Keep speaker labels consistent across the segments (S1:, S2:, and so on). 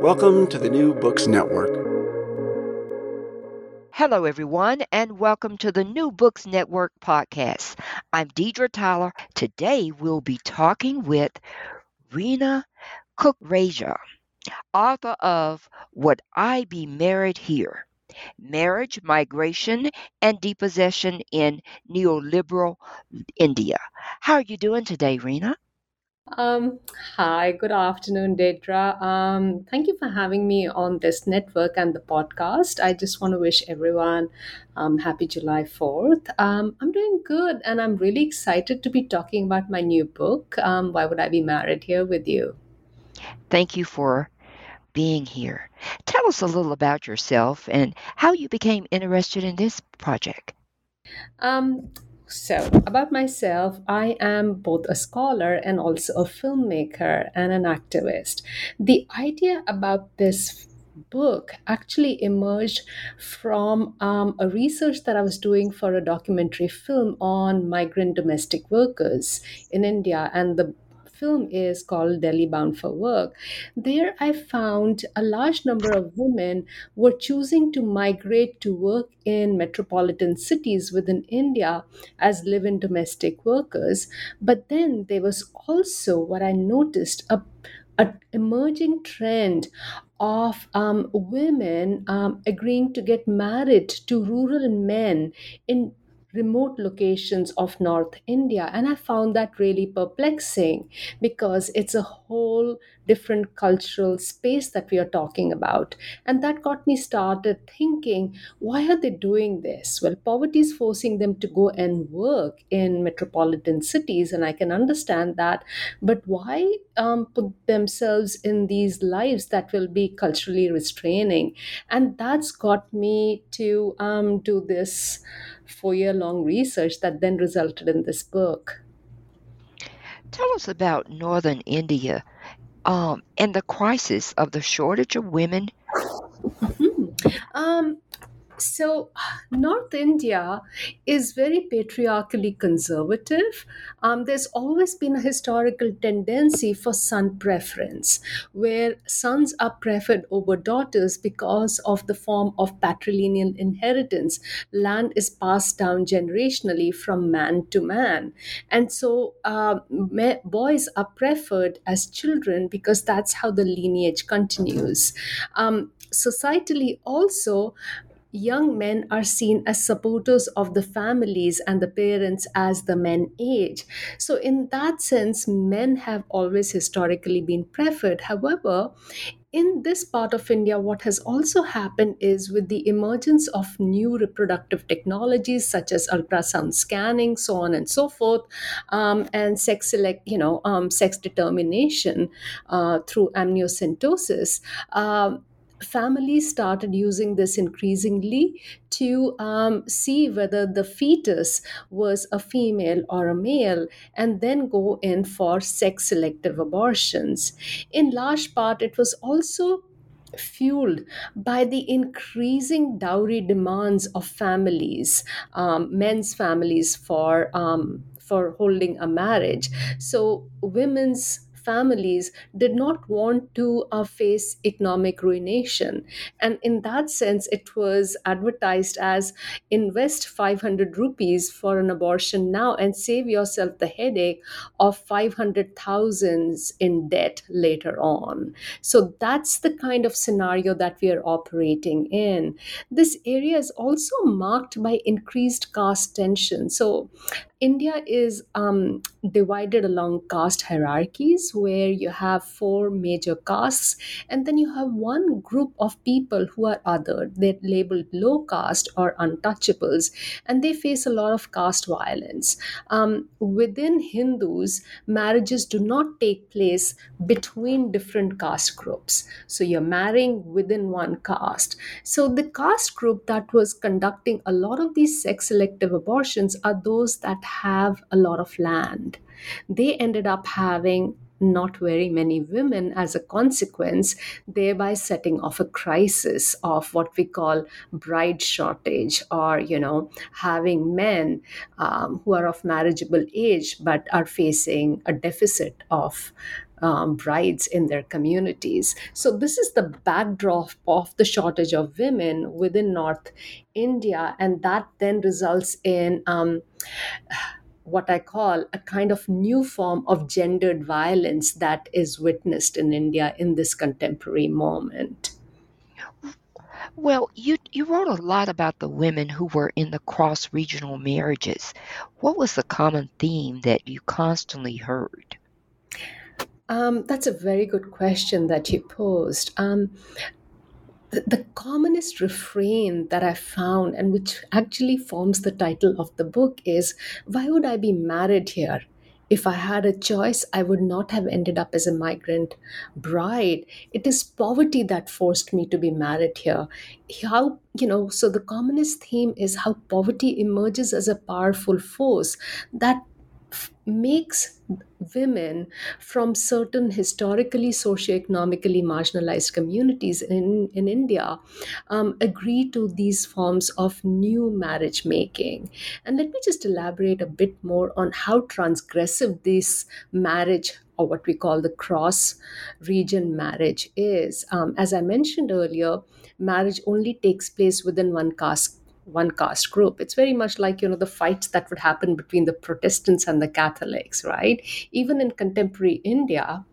S1: Welcome to the New Books Network.
S2: Hello, everyone, and welcome to the New Books Network podcast. I'm Deidre Tyler. Today, we'll be talking with Reena Kukreja, author of Would I Be Married Here? Marriage, Migration, and Dispossession in Neoliberal India. How are you doing today, Reena?
S3: Um, hi, good afternoon, Deidre. Um, thank you for having me on this network and the podcast. I just want to wish everyone um, happy July 4th. Um, I'm doing good and I'm really excited to be talking about my new book, um, Why Would I Be Married Here with You?
S2: Thank you for being here. Tell us a little about yourself and how you became interested in this project.
S3: Um, so, about myself, I am both a scholar and also a filmmaker and an activist. The idea about this book actually emerged from um, a research that I was doing for a documentary film on migrant domestic workers in India and the film is called Delhi Bound for Work. There, I found a large number of women were choosing to migrate to work in metropolitan cities within India as live in domestic workers. But then there was also what I noticed a an emerging trend of um, women um, agreeing to get married to rural men in remote locations of North India. And I found that really perplexing because it's a whole different cultural space that we are talking about. And that got me started thinking why are they doing this? Well, poverty is forcing them to go and work in metropolitan cities, and I can understand that. But why um, put themselves in these lives that will be culturally restraining? And that's got me to um, do this four year long research that then resulted in this book.
S2: Tell us about Northern India um, and the crisis of the shortage of women.
S3: Mm-hmm. Um, so, North India is very patriarchally conservative. Um, there's always been a historical tendency for son preference, where sons are preferred over daughters because of the form of patrilineal inheritance. Land is passed down generationally from man to man. And so, uh, boys are preferred as children because that's how the lineage continues. Um, societally, also, young men are seen as supporters of the families and the parents as the men age. So, in that sense, men have always historically been preferred. However, in this part of India, what has also happened is with the emergence of new reproductive technologies such as ultrasound scanning, so on and so forth, um, and sex select, you know, um, sex determination uh, through amniocentesis. Um, families started using this increasingly to um, see whether the fetus was a female or a male and then go in for sex selective abortions. In large part, it was also fueled by the increasing dowry demands of families, um, men's families for um, for holding a marriage. So women's families did not want to uh, face economic ruination. And in that sense, it was advertised as invest 500 rupees for an abortion now and save yourself the headache of 500,000 in debt later on. So that's the kind of scenario that we are operating in. This area is also marked by increased caste tension. So India is um, divided along caste hierarchies where you have four major castes, and then you have one group of people who are other. They're labeled low caste or untouchables, and they face a lot of caste violence. Um, within Hindus, marriages do not take place between different caste groups. So you're marrying within one caste. So the caste group that was conducting a lot of these sex selective abortions are those that have a lot of land. They ended up having not very many women as a consequence, thereby setting off a crisis of what we call bride shortage, or you know, having men um, who are of marriageable age but are facing a deficit of um, brides in their communities. So, this is the backdrop of the shortage of women within North India, and that then results in um, what I call a kind of new form of gendered violence that is witnessed in India in this contemporary moment.
S2: Well, you you wrote a lot about the women who were in the cross regional marriages. What was the common theme that you constantly heard?
S3: Um, that's a very good question that you posed. Um, the, the commonest refrain that I found, and which actually forms the title of the book, is Why would I be married here? If I had a choice, I would not have ended up as a migrant bride. It is poverty that forced me to be married here. How, you know, so the commonest theme is how poverty emerges as a powerful force that makes women from certain historically socioeconomically marginalized communities in, in India um, agree to these forms of new marriage making. And let me just elaborate a bit more on how transgressive this marriage or what we call the cross region marriage is. Um, as I mentioned earlier, marriage only takes place within one caste one caste group. It's very much like, you know, the fights that would happen between the Protestants and the Catholics, right? Even in contemporary India,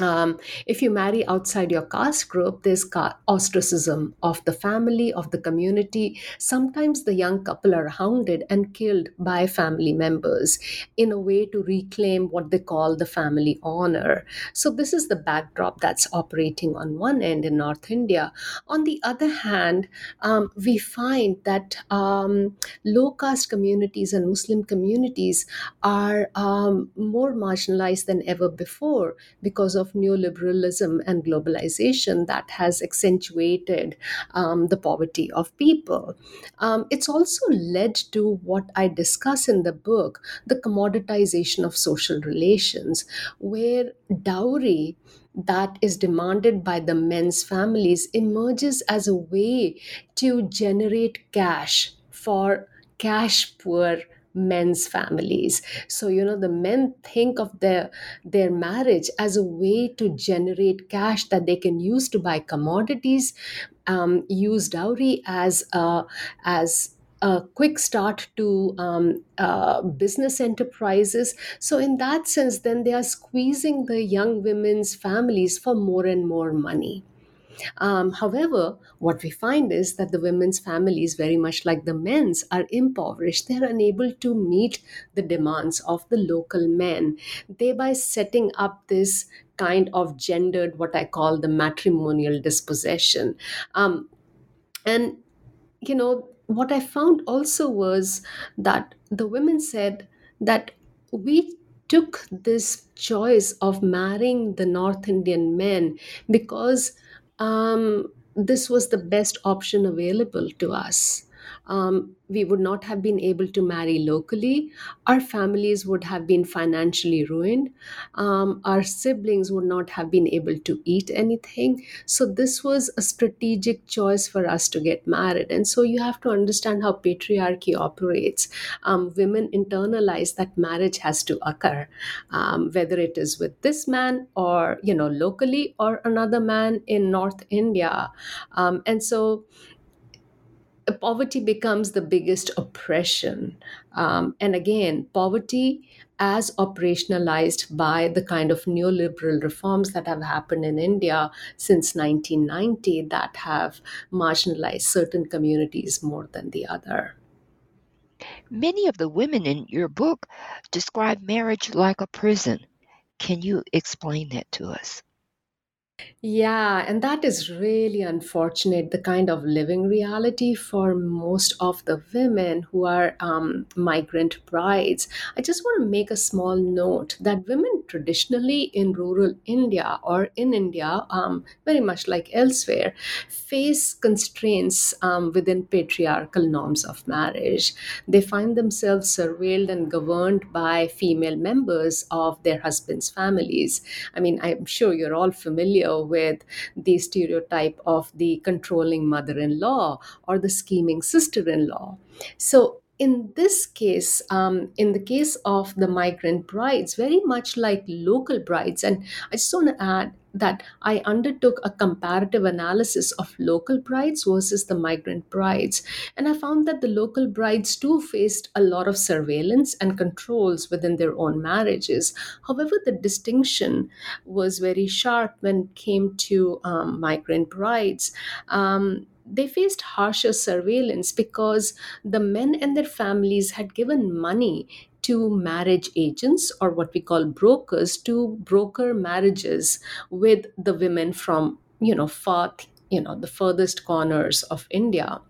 S3: um, if you marry outside your caste group, there's ostracism of the family, of the community. Sometimes the young couple are hounded and killed by family members in a way to reclaim what they call the family honor. So, this is the backdrop that's operating on one end in North India. On the other hand, um, we find that um, low caste communities and Muslim communities are um, more marginalized than ever before because of of neoliberalism and globalization that has accentuated um, the poverty of people. Um, it's also led to what I discuss in the book the commoditization of social relations, where dowry that is demanded by the men's families emerges as a way to generate cash for cash poor men's families so you know the men think of their their marriage as a way to generate cash that they can use to buy commodities um, use dowry as a, as a quick start to um, uh, business enterprises. So, in that sense, then they are squeezing the young women's families for more and more money. Um, however, what we find is that the women's families, very much like the men's, are impoverished. They're unable to meet the demands of the local men, thereby setting up this kind of gendered, what I call the matrimonial dispossession. Um, and, you know, what I found also was that the women said that we took this choice of marrying the North Indian men because um, this was the best option available to us. Um, we would not have been able to marry locally. Our families would have been financially ruined. Um, our siblings would not have been able to eat anything. So, this was a strategic choice for us to get married. And so, you have to understand how patriarchy operates. Um, women internalize that marriage has to occur, um, whether it is with this man or, you know, locally or another man in North India. Um, and so, poverty becomes the biggest oppression. Um, and again, poverty as operationalized by the kind of neoliberal reforms that have happened in India since 1990 that have marginalized certain communities more than the other.
S2: Many of the women in your book describe marriage like a prison. Can you explain that to us?
S3: Yeah, and that is really unfortunate, the kind of living reality for most of the women who are um, migrant brides. I just want to make a small note that women traditionally in rural India or in India, um, very much like elsewhere, face constraints um, within patriarchal norms of marriage. They find themselves surveilled and governed by female members of their husbands' families. I mean, I'm sure you're all familiar with the stereotype of the controlling mother in law or the scheming sister in law. So, in this case, um, in the case of the migrant brides, very much like local brides, and I just want to add that I undertook a comparative analysis of local brides versus the migrant brides. And I found that the local brides too faced a lot of surveillance and controls within their own marriages. However, the distinction was very sharp when it came to um, migrant brides. Um, they faced harsher surveillance because the men and their families had given money to marriage agents or what we call brokers to broker marriages with the women from you know far you know the furthest corners of india.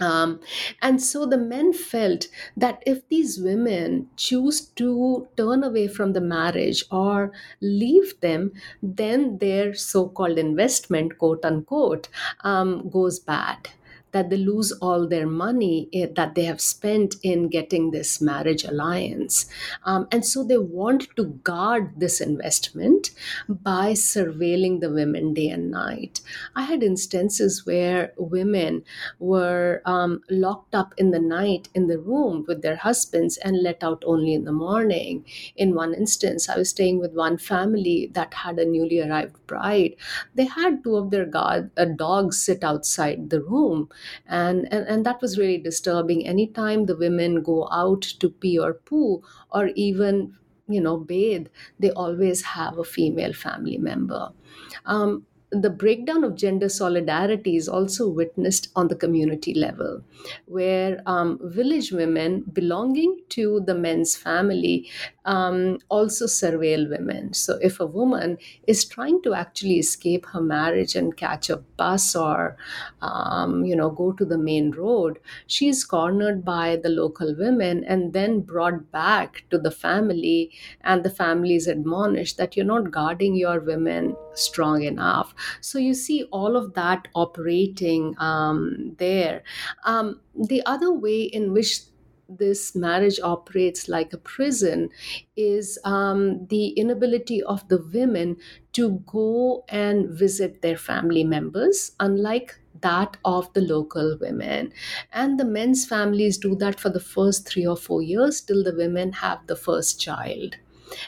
S3: Um, and so the men felt that if these women choose to turn away from the marriage or leave them, then their so called investment, quote unquote, um, goes bad that they lose all their money eh, that they have spent in getting this marriage alliance. Um, and so they want to guard this investment by surveilling the women day and night. I had instances where women were um, locked up in the night in the room with their husbands and let out only in the morning. In one instance, I was staying with one family that had a newly arrived bride. They had two of their god, uh, dogs sit outside the room and, and and that was really disturbing. Anytime the women go out to pee or poo or even you know bathe they always have a female family member. Um, the breakdown of gender solidarity is also witnessed on the community level, where um, village women belonging to the men's family um, also surveil women. So, if a woman is trying to actually escape her marriage and catch a bus or, um, you know, go to the main road, she is cornered by the local women and then brought back to the family, and the family is admonished that you're not guarding your women strong enough. So you see all of that operating um, there. Um, the other way in which this marriage operates like a prison is um, the inability of the women to go and visit their family members, unlike that of the local women. And the men's families do that for the first three or four years till the women have the first child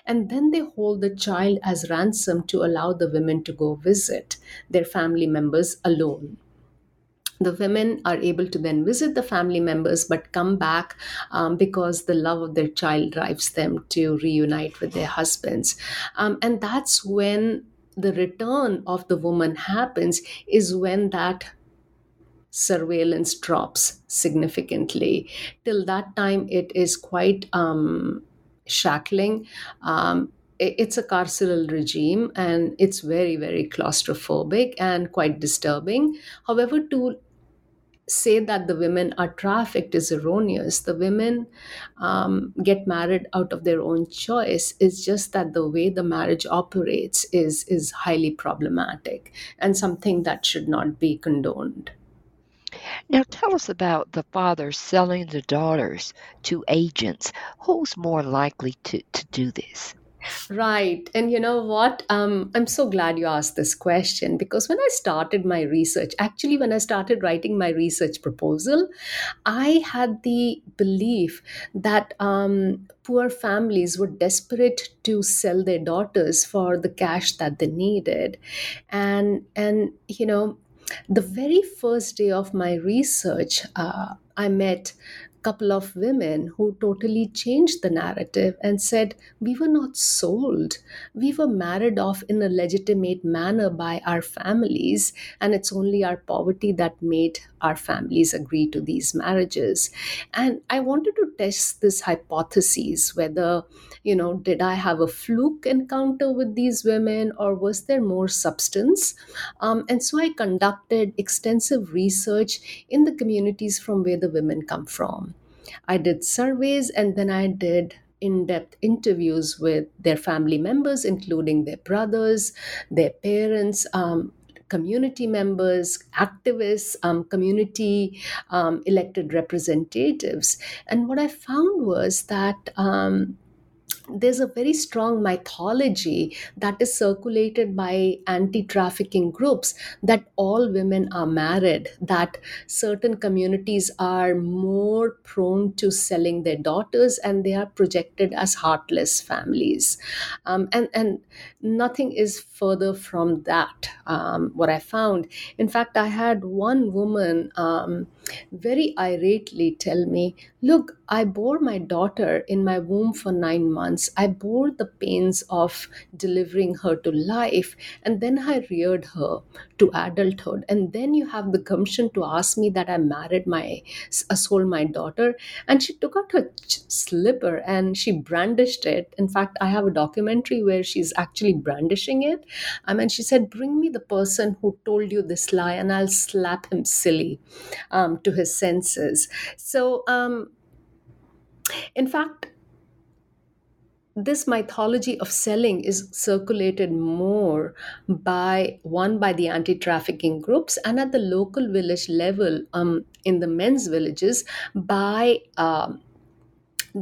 S3: and then they hold the child as ransom to allow the women to go visit their family members alone the women are able to then visit the family members but come back um, because the love of their child drives them to reunite with their husbands um, and that's when the return of the woman happens is when that surveillance drops significantly till that time it is quite um, shackling. Um, it's a carceral regime and it's very, very claustrophobic and quite disturbing. However, to say that the women are trafficked is erroneous. The women um, get married out of their own choice. It's just that the way the marriage operates is is highly problematic and something that should not be condoned.
S2: Now, tell us about the father selling the daughters to agents. Who's more likely to, to do this?
S3: Right. And you know what? Um, I'm so glad you asked this question because when I started my research, actually, when I started writing my research proposal, I had the belief that um, poor families were desperate to sell their daughters for the cash that they needed. And, and you know, the very first day of my research, uh, I met couple of women who totally changed the narrative and said, We were not sold. We were married off in a legitimate manner by our families, and it's only our poverty that made our families agree to these marriages. And I wanted to test this hypothesis whether, you know, did I have a fluke encounter with these women or was there more substance? Um, and so I conducted extensive research in the communities from where the women come from. I did surveys and then I did in depth interviews with their family members, including their brothers, their parents. Um, community members, activists, um, community um, elected representatives. And what I found was that um, there's a very strong mythology that is circulated by anti trafficking groups that all women are married, that certain communities are more prone to selling their daughters and they are projected as heartless families. Um, and, and nothing is further from that, um, what I found. In fact, I had one woman um, very irately tell me, Look, I bore my daughter in my womb for nine months. I bore the pains of delivering her to life, and then I reared her to adulthood. And then you have the gumption to ask me that I married my, uh, sold my daughter. And she took out her slipper and she brandished it. In fact, I have a documentary where she's actually brandishing it. I mean, she said, Bring me the person who told you this lie, and I'll slap him silly um, to his senses. So, um, in fact, this mythology of selling is circulated more by one by the anti-trafficking groups and at the local village level um, in the men's villages by um,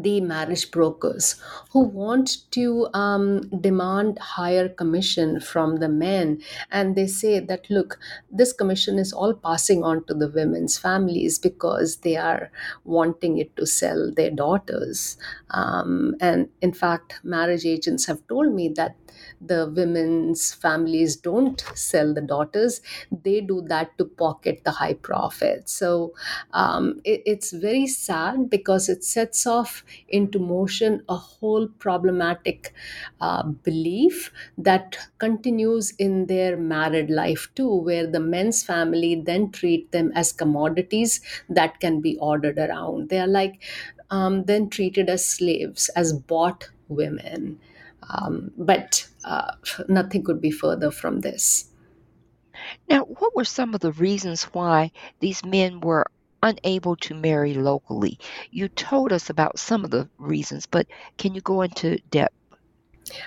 S3: the marriage brokers who want to um, demand higher commission from the men. And they say that look this commission is all passing on to the women's families because they are wanting it to sell their daughters. Um, and in fact marriage agents have told me that the women's families don't sell the daughters. They do that to pocket the high profit so um, it, it's very sad because it sets off into motion a whole problematic uh, belief that continues in their married life too where the men's family then treat them as commodities that can be ordered around. They are like um, then treated as slaves as bought women um, but uh, nothing could be further from this.
S2: Now, what were some of the reasons why these men were unable to marry locally? You told us about some of the reasons, but can you go into depth?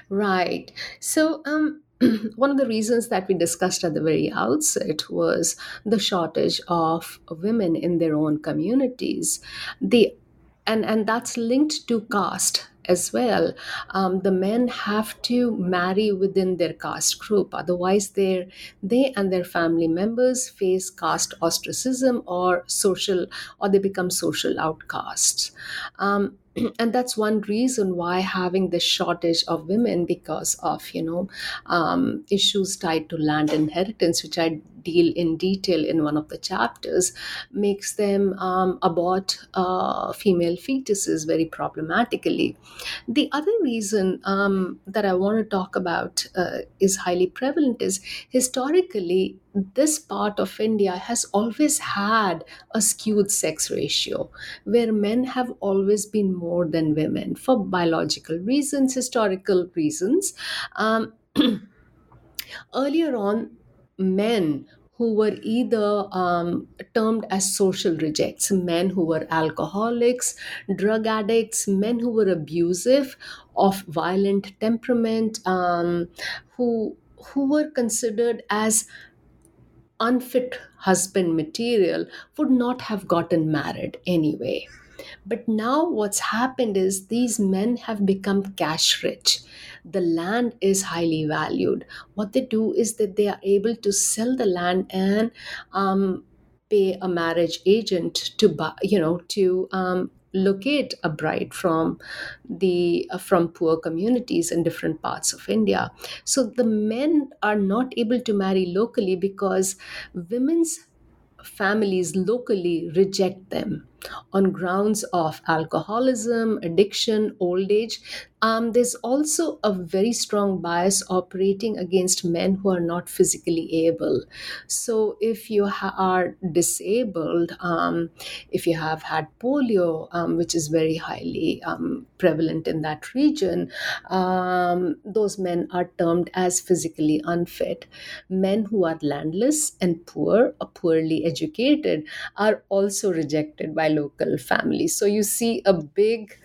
S3: Right. So, um, one of the reasons that we discussed at the very outset was the shortage of women in their own communities. The and and that's linked to caste as well um, the men have to marry within their caste group. Otherwise they and their family members face caste ostracism or social or they become social outcasts. Um, and that's one reason why having this shortage of women because of you know um, issues tied to land inheritance which i deal in detail in one of the chapters makes them um, abort uh, female fetuses very problematically. The other reason um, that i want to talk about uh, is highly prevalent is historically this part of India has always had a skewed sex ratio where men have always been more than women for biological reasons, historical reasons. Um, earlier on, men who were either um, termed as social rejects, men who were alcoholics, drug addicts, men who were abusive, of violent temperament, um, who who were considered as unfit husband material would not have gotten married anyway. But now what's happened is these men have become cash rich. The land is highly valued. What they do is that they are able to sell the land and um, pay a marriage agent to buy, you know, to um, locate a bride from the uh, from poor communities in different parts of india. So the men are not able to marry locally because women's families locally reject them on grounds of alcoholism, addiction, old age. Um, there's also a very strong bias operating against men who are not physically able. So, if you ha- are disabled, um, if you have had polio, um, which is very highly um, prevalent in that region, um, those men are termed as physically unfit. Men who are landless and poor or poorly educated are also rejected by local families. So you see a big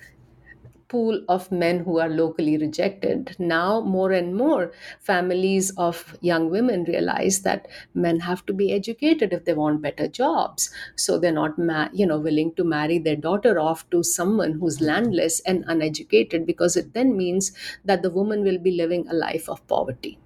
S3: pool of men who are locally rejected. Now, more and more families of young women realize that men have to be educated if they want better jobs. So they're not, ma- you know, willing to marry their daughter off to someone who's landless and uneducated because it then means that the woman will be living a life of poverty.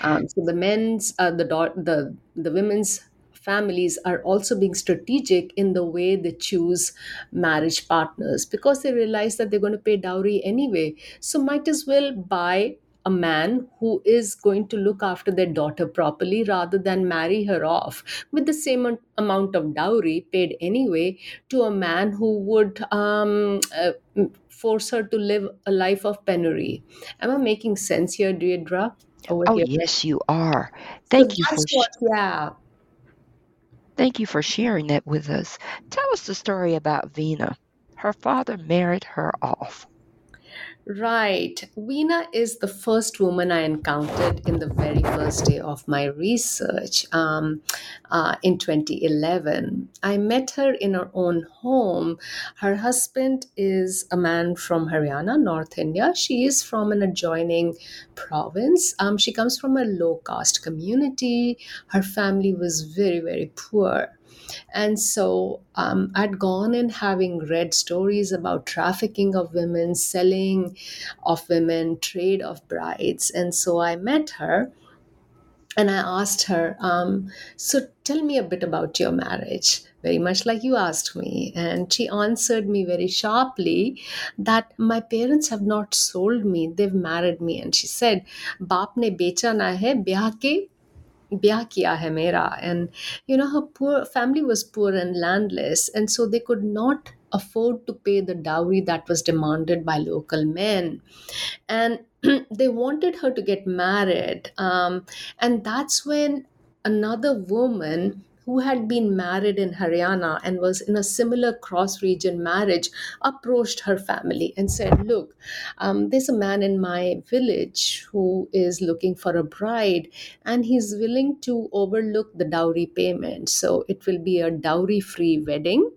S3: Um, so the men's, uh, the the the women's families are also being strategic in the way they choose marriage partners because they realize that they're going to pay dowry anyway. So might as well buy a man who is going to look after their daughter properly rather than marry her off with the same amount of dowry paid anyway to a man who would um, uh, force her to live a life of penury. Am I making sense here, Deirdre?
S2: oh, here? yes, you are. Thank so you for
S3: what, yeah.
S2: Thank you for sharing that with us. Tell us the story about Veena. Her father married her off.
S3: Right. Veena is the first woman I encountered in the very first day of my research um, uh, in 2011. I met her in her own home. Her husband is a man from Haryana, North India. She is from an adjoining province. Um, she comes from a low caste community. Her family was very, very poor. And so um, I'd gone in having read stories about trafficking of women, selling of women, trade of brides. And so I met her and I asked her, um, So tell me a bit about your marriage, very much like you asked me. And she answered me very sharply that my parents have not sold me, they've married me. And she said, Baap ne becha na hai, ke ब्याह किया है मेरा and you know her poor family was poor and landless and so they could not afford to pay the dowry that was demanded by local men and they wanted her to get married um, and that's when another woman who had been married in Haryana and was in a similar cross region marriage, approached her family and said, Look, um, there's a man in my village who is looking for a bride and he's willing to overlook the dowry payment. So it will be a dowry free wedding.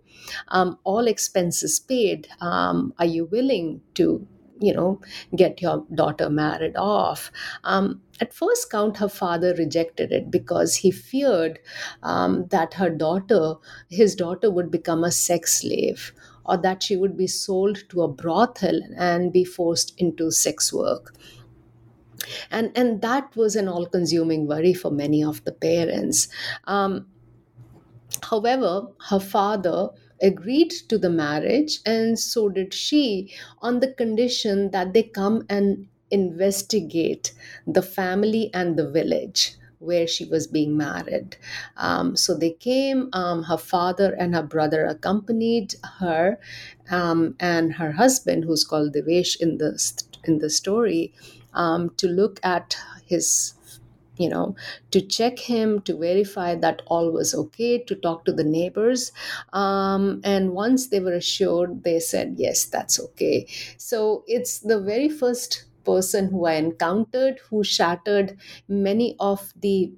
S3: Um, all expenses paid. Um, are you willing to you know get your daughter married off. Um, at first count her father rejected it because he feared um, that her daughter his daughter would become a sex slave or that she would be sold to a brothel and be forced into sex work. And and that was an all consuming worry for many of the parents. Um, however her father agreed to the marriage, and so did she, on the condition that they come and investigate the family and the village where she was being married. Um, so they came, um, her father and her brother accompanied her, um, and her husband, who's called Devesh in the, in the story, um, to look at his you know to check him to verify that all was okay to talk to the neighbors um, and once they were assured they said yes that's okay so it's the very first person who i encountered who shattered many of the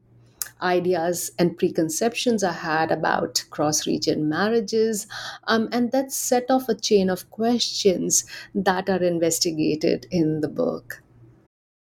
S3: ideas and preconceptions I had about cross region marriages. Um, and that set off a chain of questions that are investigated in the book.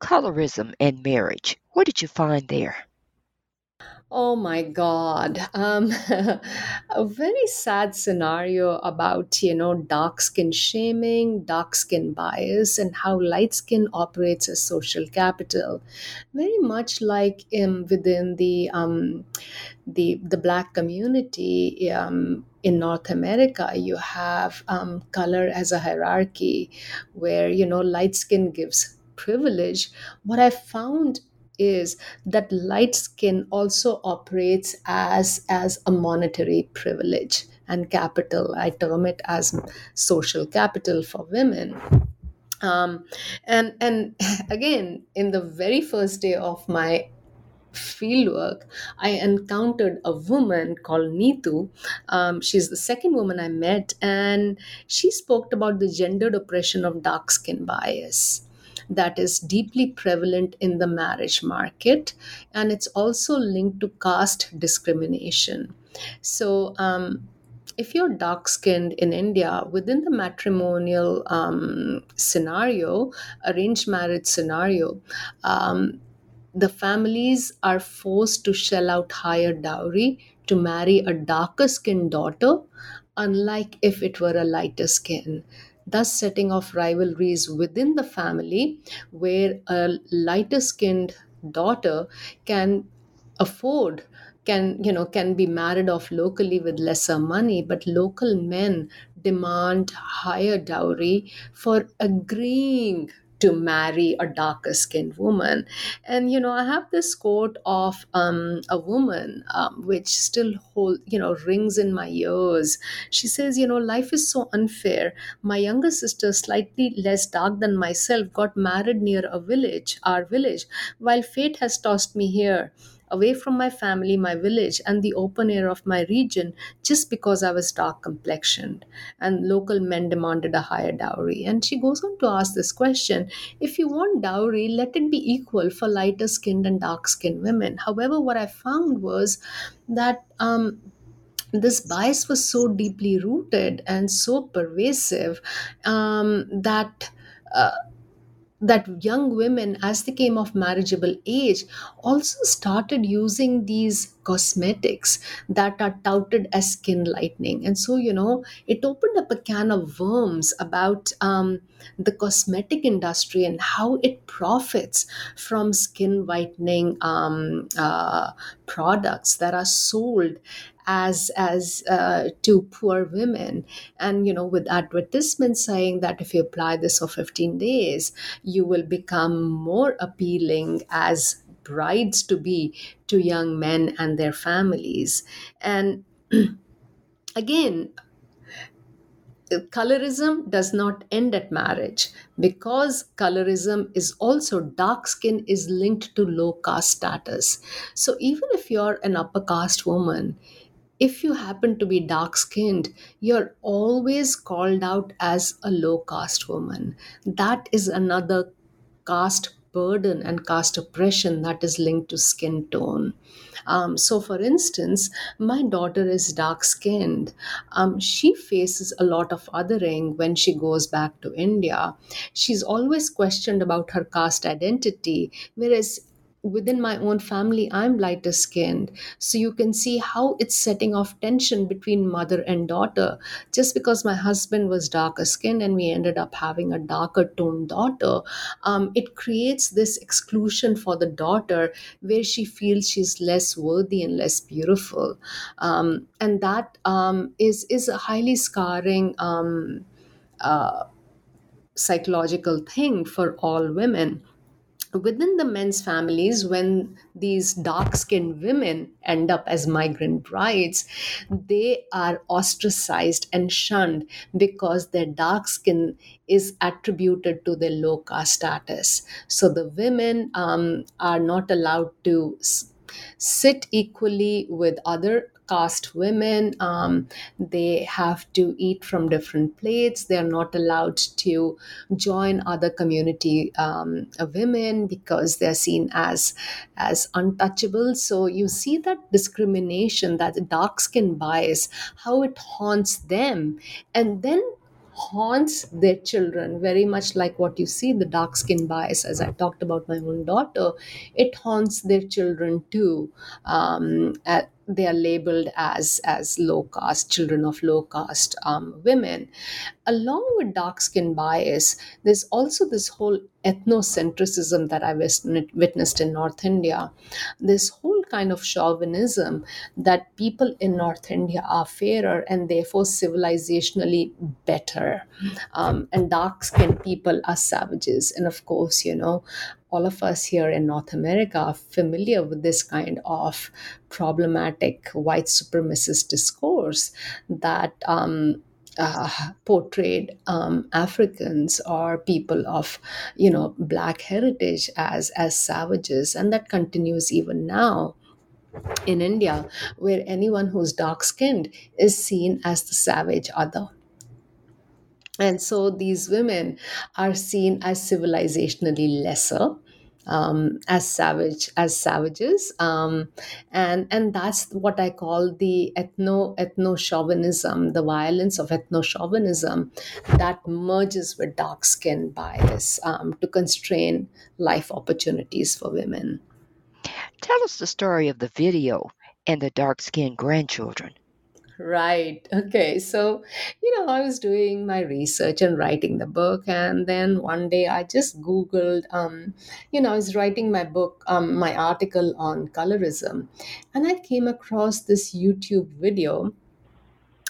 S2: Colorism and marriage. What did you find there?
S3: Oh my God. Um, a very sad scenario about, you know, dark skin shaming, dark skin bias, and how light skin operates as social capital. Very much like um, within the, um, the, the black community um, in North America, you have um, color as a hierarchy where, you know, light skin gives privilege. What I found is that light skin also operates as as a monetary privilege and capital i term it as social capital for women um, and and again in the very first day of my fieldwork, I encountered a woman called Neetu. Um, she's the second woman I met, and she spoke about the gendered oppression of dark skin bias that is deeply prevalent in the marriage market, and it's also linked to caste discrimination. So, um, if you're dark skinned in India, within the matrimonial um, scenario, arranged marriage scenario, um, the families are forced to shell out higher dowry to marry a darker skinned daughter, unlike if it were a lighter skin thus setting off rivalries within the family where a lighter skinned daughter can afford can you know can be married off locally with lesser money but local men demand higher dowry for agreeing to marry a darker skinned woman. And, you know, I have this quote of um, a woman um, which still hold, you know, rings in my ears. She says, you know, life is so unfair. My younger sister, slightly less dark than myself, got married near a village, our village, while fate has tossed me here away from my family, my village, and the open air of my region just because I was dark complexioned. And local men demanded a higher dowry. And she goes on to ask this question if you want dowry, let it be equal for lighter skinned and dark skinned women. However, what I found was that. Um, this bias was so deeply rooted and so pervasive um, that uh, that young women as they came of marriageable age also started using these cosmetics that are touted as skin lightening. And so you know it opened up a can of worms about um, the cosmetic industry and how it profits from skin whitening um, uh, products that are sold as as uh, to poor women. And you know with advertisements saying that if you apply this for 15 days you will become more appealing as brides to be to young men and their families. And again colorism does not end at marriage because colorism is also dark skin is linked to low caste status. So even if you're an upper caste woman if you happen to be dark skinned, you're always called out as a low caste woman. That is another caste burden and caste oppression that is linked to skin tone. Um, so, for instance, my daughter is dark skinned. Um, she faces a lot of othering when she goes back to India. She's always questioned about her caste identity, whereas within my own family, I'm lighter skinned. So you can see how it's setting off tension between mother and daughter. Just because my husband was darker skinned and we ended up having a darker toned daughter, um, it creates this exclusion for the daughter where she feels she's less worthy and less beautiful. Um, and that um, is is a highly scarring um, uh, psychological thing for all women within the men's families when these dark skinned women end up as migrant brides they are ostracized and shunned because their dark skin is attributed to their low caste status. So the women um, are not allowed to sit equally with other caste women. Um, they have to eat from different plates. They are not allowed to join other community um, women because they're seen as as untouchable. So you see that discrimination, that dark skin bias, how it haunts them, and then haunts their children very much like what you see the dark skin bias as i talked about my own daughter it haunts their children too um, at, they are labeled as as low caste children of low caste um, women. Along with dark skin bias there's also this whole ethnocentrism that i witnessed in north india. This whole kind of chauvinism that people in north india are fairer and therefore civilizationally better. Um, and dark skinned people are savages. And of course you know all of us here in North America are familiar with this kind of problematic white supremacist discourse that um, uh, portrayed um, Africans or people of, you know, black heritage as as savages, and that continues even now in India, where anyone who's dark skinned is seen as the savage other. And so these women are seen as civilizationally lesser. Um, as savage as savages. Um, and and that's what i call the ethno ethno chauvinism the violence of ethno chauvinism that merges with dark skin bias um, to constrain life opportunities for women.
S2: Tell us the story of the video and the dark skinned grandchildren
S3: Right. Okay. So, you know, I was doing my research and writing the book, and then one day I just Googled, um, you know, I was writing my book, um, my article on colorism, and I came across this YouTube video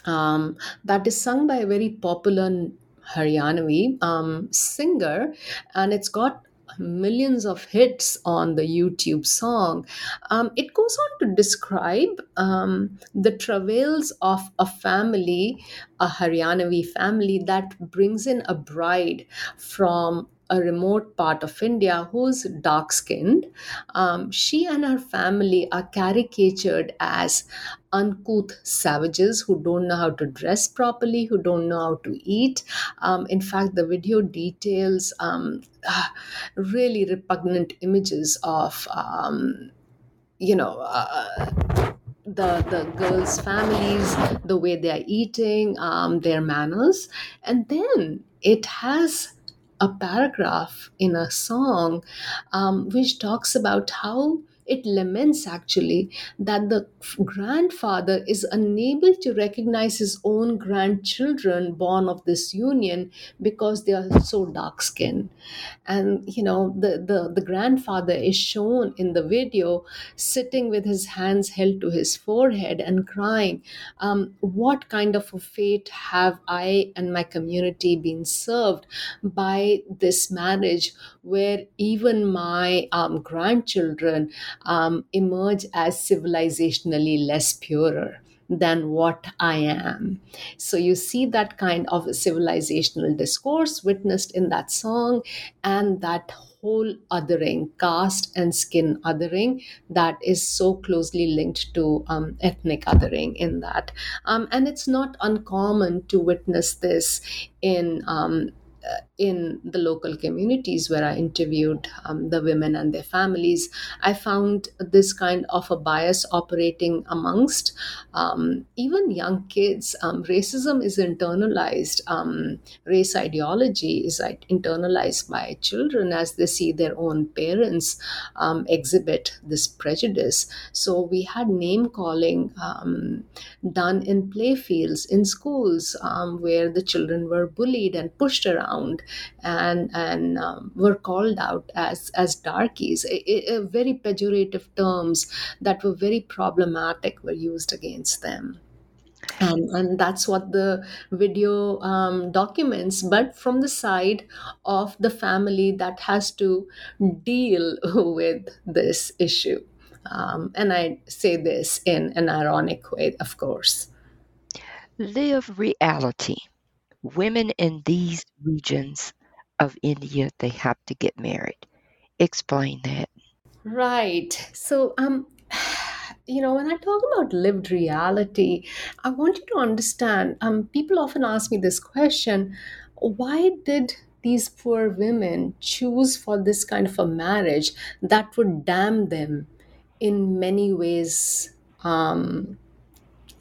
S3: um, that is sung by a very popular Haryanavi um, singer, and it's got millions of hits on the YouTube song. Um, it goes on to describe um, the travails of a family, a Haryanavi family that brings in a bride from a remote part of India who's dark skinned. Um, she and her family are caricatured as uncouth savages who don't know how to dress properly, who don't know how to eat. Um, in fact, the video details um, really repugnant images of, um, you know, uh, the the girls' families, the way they are eating, um, their manners, and then it has a paragraph in a song um, which talks about how it laments actually that the grandfather is unable to recognize his own grandchildren born of this union because they are so dark skinned and you know the, the the grandfather is shown in the video sitting with his hands held to his forehead and crying um, what kind of a fate have i and my community been served by this marriage where even my um, grandchildren um, emerge as civilizationally less purer than what I am. So you see that kind of civilizational discourse witnessed in that song and that whole othering, caste and skin othering, that is so closely linked to um, ethnic othering in that. Um, and it's not uncommon to witness this in um, in the local communities where I interviewed um, the women and their families, I found this kind of a bias operating amongst um, even young kids. Um, racism is internalized, um, race ideology is internalized by children as they see their own parents um, exhibit this prejudice. So we had name calling um, done in playfields, in schools, where the children were bullied and pushed around and and um, were called out as as darkies. A very pejorative terms that were very problematic were used against them. And, and that's what the video um, documents, but from the side of the family that has to deal with this issue. Um, and I say this in an ironic way, of course.
S2: Live reality. Women in these regions of India, they have to get married. Explain that.
S3: Right. So, um, you know, when I talk about lived reality, I want you to understand. Um, people often ask me this question why did these poor women choose for this kind of a marriage that would damn them in many ways um,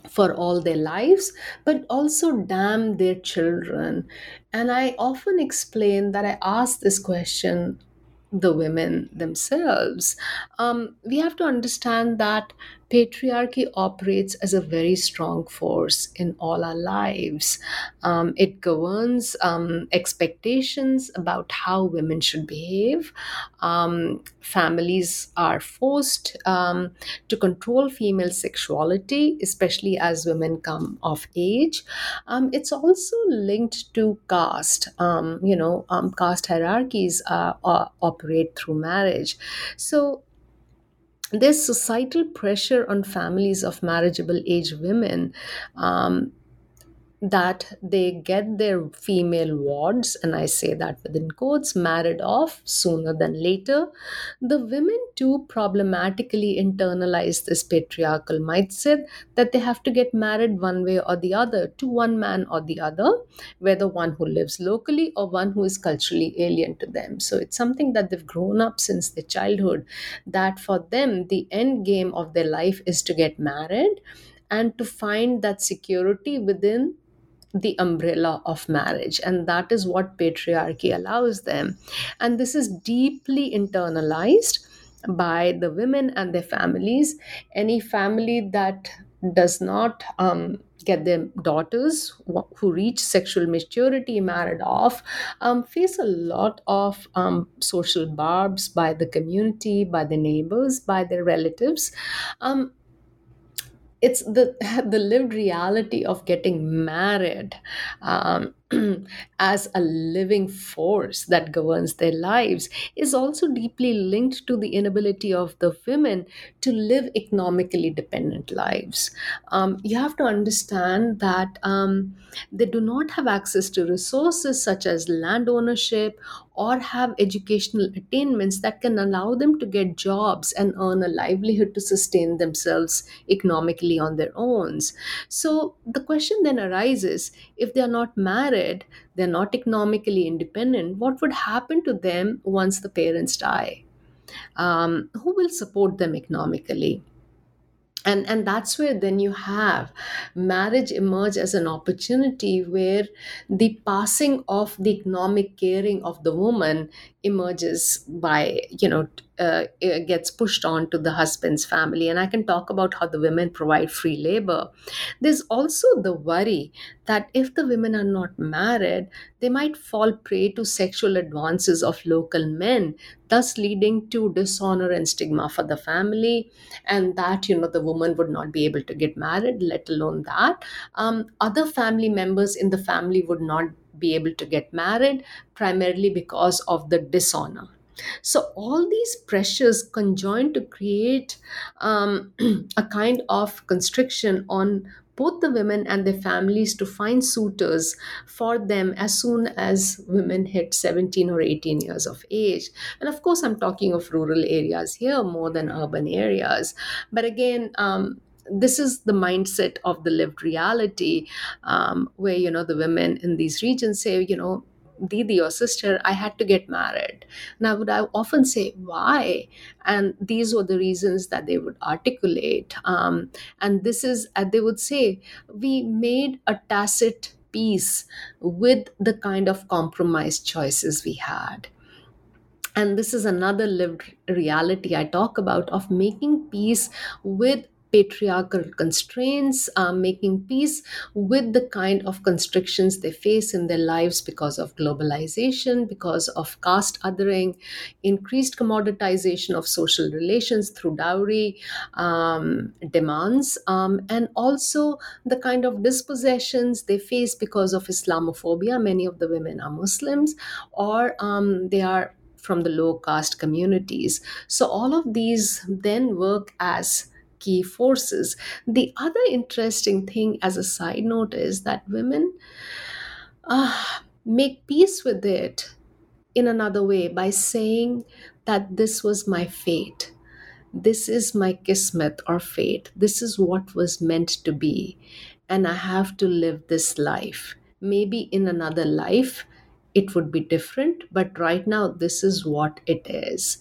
S3: for all their lives, but also damn their children? And I often explain that I ask this question the women themselves. Um, we have to understand that patriarchy operates as a very strong force in all our lives. Um, it governs um, expectations about how women should behave. Um, families are forced um, to control female sexuality, especially as women come of age. Um, it's also linked to caste. Um, you know, caste hierarchies uh, uh, operate through marriage. So there's societal pressure on families of marriageable age women um, that they get their female wards, and I say that within quotes, married off sooner than later. The women too problematically internalize this patriarchal mindset that they have to get married one way or the other to one man or the other, whether one who lives locally or one who is culturally alien to them. So it's something that they've grown up since their childhood, that for them, the end game of their life is to get married and to find that security within the umbrella of marriage. And that is what patriarchy allows them. And this is deeply internalized by the women and their families. Any family that does not um, get their daughters who reach sexual maturity married off um, face a lot of um, social barbs by the community by the neighbors by their relatives. Um, it's the the lived reality of getting married um, as a living force that governs their lives is also deeply linked to the inability of the women to live economically dependent lives. Um, you have to understand that um, they do not have access to resources such as land ownership or have educational attainments that can allow them to get jobs and earn a livelihood to sustain themselves economically on their own. So the question then arises if they are not married, they're not economically independent, what would happen to them once the parents die? Um, who will support them economically? and and that's where then you have marriage emerge as an opportunity where the passing of the economic caring of the woman emerges by you know uh, gets pushed on to the husband's family. And i can talk about how the women provide free labor. There's also the worry that if the women are not married they might fall prey to sexual advances of local men thus leading to dishonor and stigma for the family. And that you know the woman would not be able to get married let alone that. Um, other family members in the family would not be able to get married primarily because of the dishonor so all these pressures conjoin to create um, a kind of constriction on both the women and their families to find suitors for them as soon as women hit 17 or 18 years of age. And of course, I'm talking of rural areas here more than urban areas. But again, um, this is the mindset of the lived reality um, where you know the women in these regions say you know Didi or sister, I had to get married. Now, would I often say, why? And these were the reasons that they would articulate. Um, and this is, and they would say, we made a tacit peace with the kind of compromise choices we had. And this is another lived reality I talk about of making peace with patriarchal constraints, uh, making peace with the kind of constrictions they face in their lives because of globalization, because of caste othering, increased commoditization of social relations through dowry um, demands, um, and also the kind of dispossessions they face because of Islamophobia. Many of the women are Muslims, or um, they are from the low caste communities. So, all of these then work as key forces. The other interesting thing, as a side note, is that women uh, make peace with it in another way by saying that this was my fate. this is my kismet or fate. This is what was meant to be. And I have to live this life. Maybe in another life, it would be different but right now this is what it is.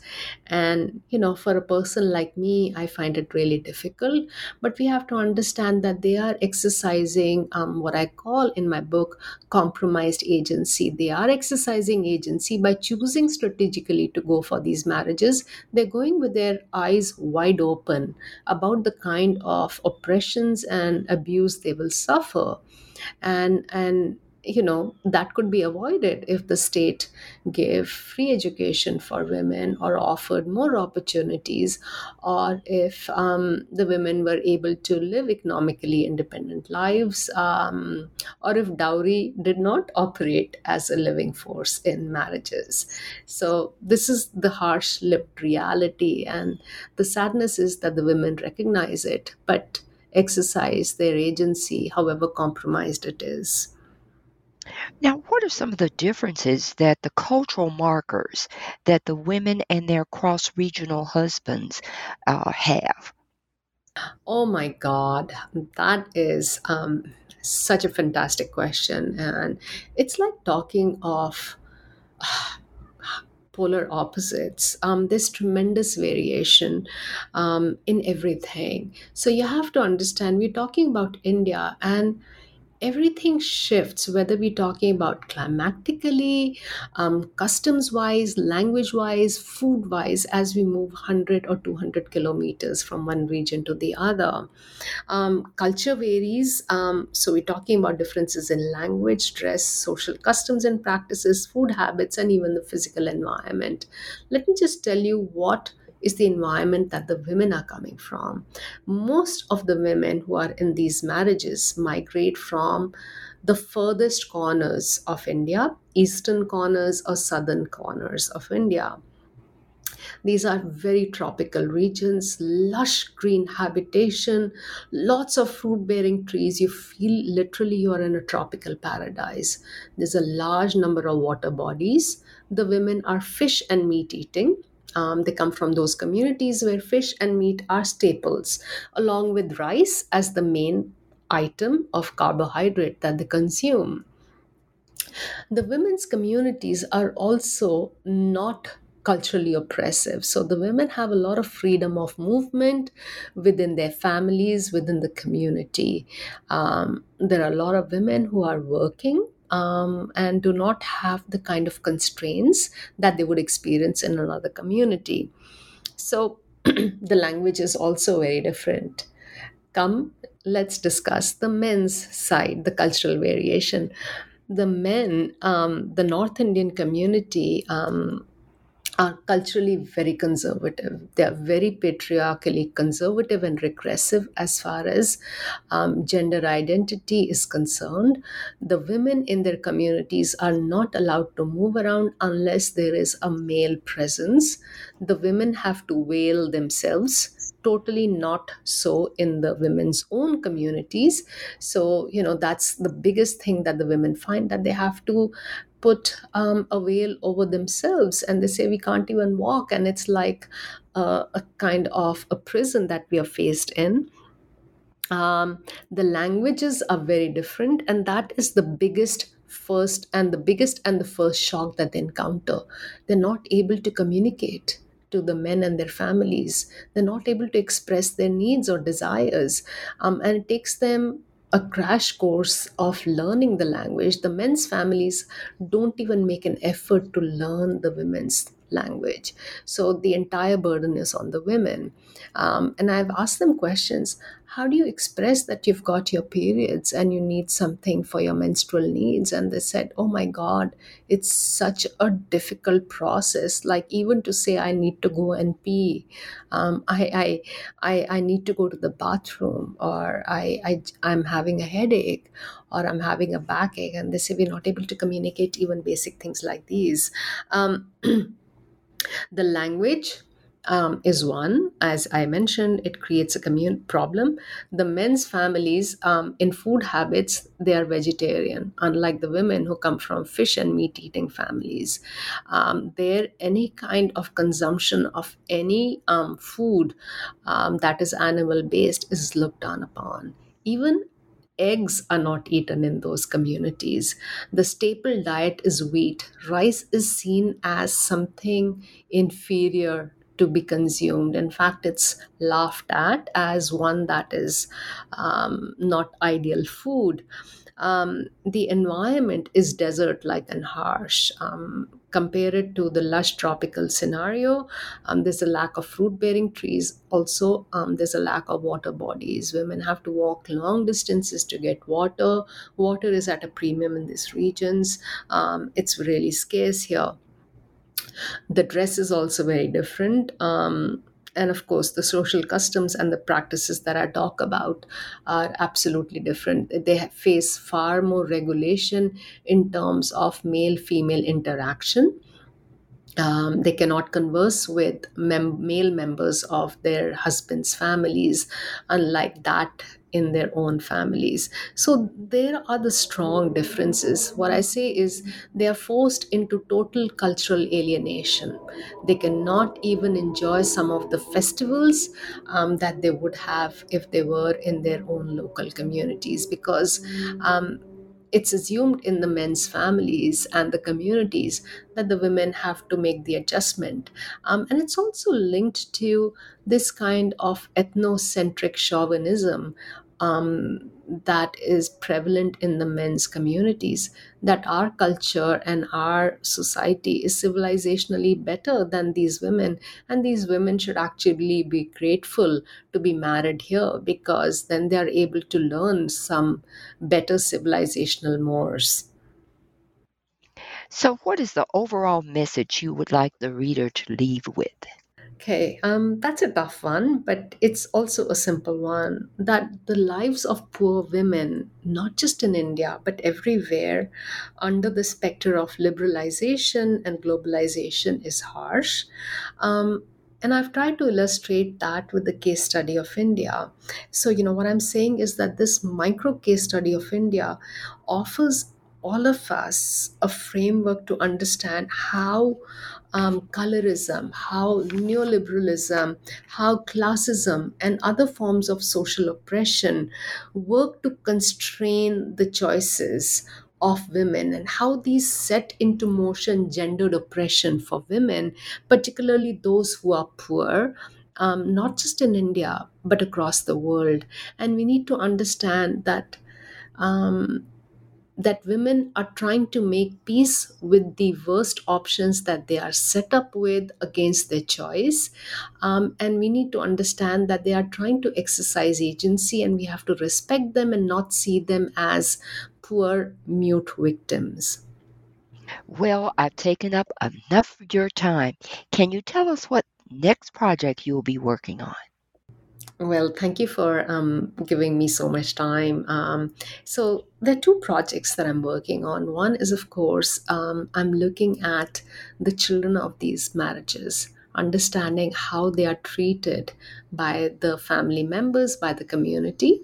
S3: And you know for a person like me i find it really difficult but we have to understand that they are exercising um, what i call in my book compromised agency. They are exercising agency by choosing strategically to go for these marriages. They're going with their eyes wide open about the kind of oppressions and abuse they will suffer. And and you know that could be avoided if the state gave free education for women or offered more opportunities or if um, the women were able to live economically independent lives um, or if dowry did not operate as a living force in marriages. So this is the harsh lived reality and the sadness is that the women recognize it but exercise their agency however compromised it is
S2: Now, what are some of the differences that the cultural markers that the women and their cross-regional husbands uh, have?
S3: Oh my God, that is um, such a fantastic question. And it's like talking of polar opposites. Um, there's tremendous variation um, in everything. So you have to understand, we're talking about India and everything shifts whether we're talking about climatically um, customs wise language wise food wise as we move 100 or 200 kilometers from one region to the other. Um, culture varies um, so we're talking about differences in language dress social customs and practices food habits and even the physical environment. Let me just tell you what is the environment that the women are coming from. Most of the women who are in these marriages migrate from the furthest corners of India, eastern corners or southern corners of India. These are very tropical regions, lush green habitation, lots of fruit bearing trees. You feel literally you are in a tropical paradise. There's a large number of water bodies. The women are fish and meat eating. Um, they come from those communities where fish and meat are staples, along with rice as the main item of carbohydrate that they consume. The women's communities are also not culturally oppressive. So the women have a lot of freedom of movement within their families, within the community. Um, there are a lot of women who are working um, and do not have the kind of constraints that they would experience in another community. So the language is also very different. Come, let's discuss the men's side, the cultural variation. The men, um, the North Indian community, um, are culturally very conservative. They are very patriarchally conservative and regressive as far as um, gender identity is concerned. The women in their communities are not allowed to move around unless there is a male presence. The women have to veil themselves totally not so in the women's own communities. So you know that's the biggest thing that the women find that they have to put um, a veil over themselves. And they say we can't even walk. And it's like uh, a kind of a prison that we are faced in. Um, the languages are very different. And that is the biggest first and the biggest and the first shock that they encounter. They're not able to communicate to the men and their families. They're not able to express their needs or desires. Um, and it takes them a crash course of learning the language. The men's families don't even make an effort to learn the women's language. So the entire burden is on the women. Um, and i've asked them questions how do you express that you've got your periods and you need something for your menstrual needs? And they said oh my god it's such a difficult process. Like even to say i need to go and pee um, I, I i i need to go to the bathroom or I, I i'm having a headache or i'm having a backache and they say we're not able to communicate even basic things like these um, the language um, is one. As I mentioned, it creates a commune problem. The men's families um, in food habits they are vegetarian, unlike the women who come from fish and meat eating families. Um, there, any kind of consumption of any um, food um, that is animal based is looked down upon. Even eggs are not eaten in those communities. The staple diet is wheat. Rice is seen as something inferior to be consumed. In fact, it's laughed at as one that is um, not ideal food. Um, the environment is desert like and harsh. Um, compare it to the lush tropical scenario, um, there's a lack of fruit bearing trees. Also, um, there's a lack of water bodies. Women have to walk long distances to get water. Water is at a premium in these regions. Um, it's really scarce here. The dress is also very different. Um, and of course, the social customs and the practices that I talk about are absolutely different. They face far more regulation in terms of male female interaction. Um, they cannot converse with mem- male members of their husbands' families, unlike that in their own families. So there are the strong differences. What I say is they are forced into total cultural alienation. They cannot even enjoy some of the festivals um, that they would have if they were in their own local communities because. Um, it's assumed in the men's families and the communities that the women have to make the adjustment. Um, and it's also linked to this kind of ethnocentric chauvinism um, that is prevalent in the men's communities that our culture and our society is civilizationally better than these women and these women should actually be grateful to be married here because then they are able to learn some better civilizational mores
S2: So, what is the overall message you would like the reader to leave with?
S3: Okay, um, that's a tough one, but it's also a simple one that the lives of poor women, not just in India, but everywhere, under the specter of liberalization and globalization, is harsh. Um, and I've tried to illustrate that with the case study of India. So, you know, what I'm saying is that this micro case study of India offers all of us a framework to understand how um, colorism, how neoliberalism, how classism, and other forms of social oppression work to constrain the choices of women and how these set into motion gendered oppression for women, particularly those who are poor. Um, not just in India, but across the world. And we need to understand that um, that women are trying to make peace with the worst options that they are set up with against their choice. Um, and we need to understand that they are trying to exercise agency and we have to respect them and not see them as poor, mute victims.
S2: Well, I've taken up enough of your time. Can you tell us what next project you'll be working on?
S3: Well, thank you for um, giving me so much time. Um, so, there are two projects that I'm working on. One is, of course, um, I'm looking at the children of these marriages, understanding how they are treated by the family members, by the community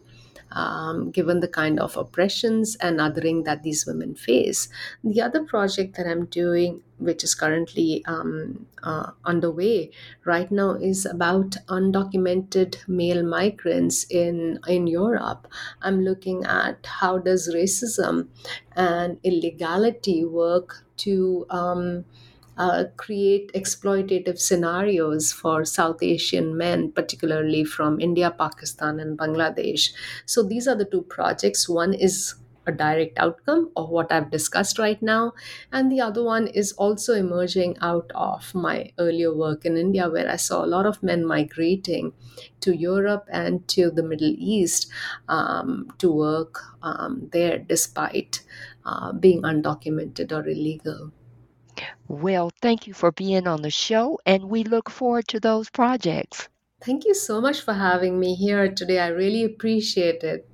S3: um, given the kind of oppressions and othering that these women face. The other project that I'm doing, which is currently um, uh, underway right now, is about undocumented male migrants in in Europe. I'm looking at how does racism and illegality work to um, uh, create exploitative scenarios for South Asian men, particularly from India, Pakistan, and Bangladesh. So these are the two projects. One is a direct outcome of what I've discussed right now. And the other one is also emerging out of my earlier work in India, where I saw a lot of men migrating to Europe and to the Middle East um, to work um, there despite uh, being undocumented or illegal.
S2: Well, thank you for being on the show, and we look forward to those projects.
S3: Thank you so much for having me here today. I really appreciate it.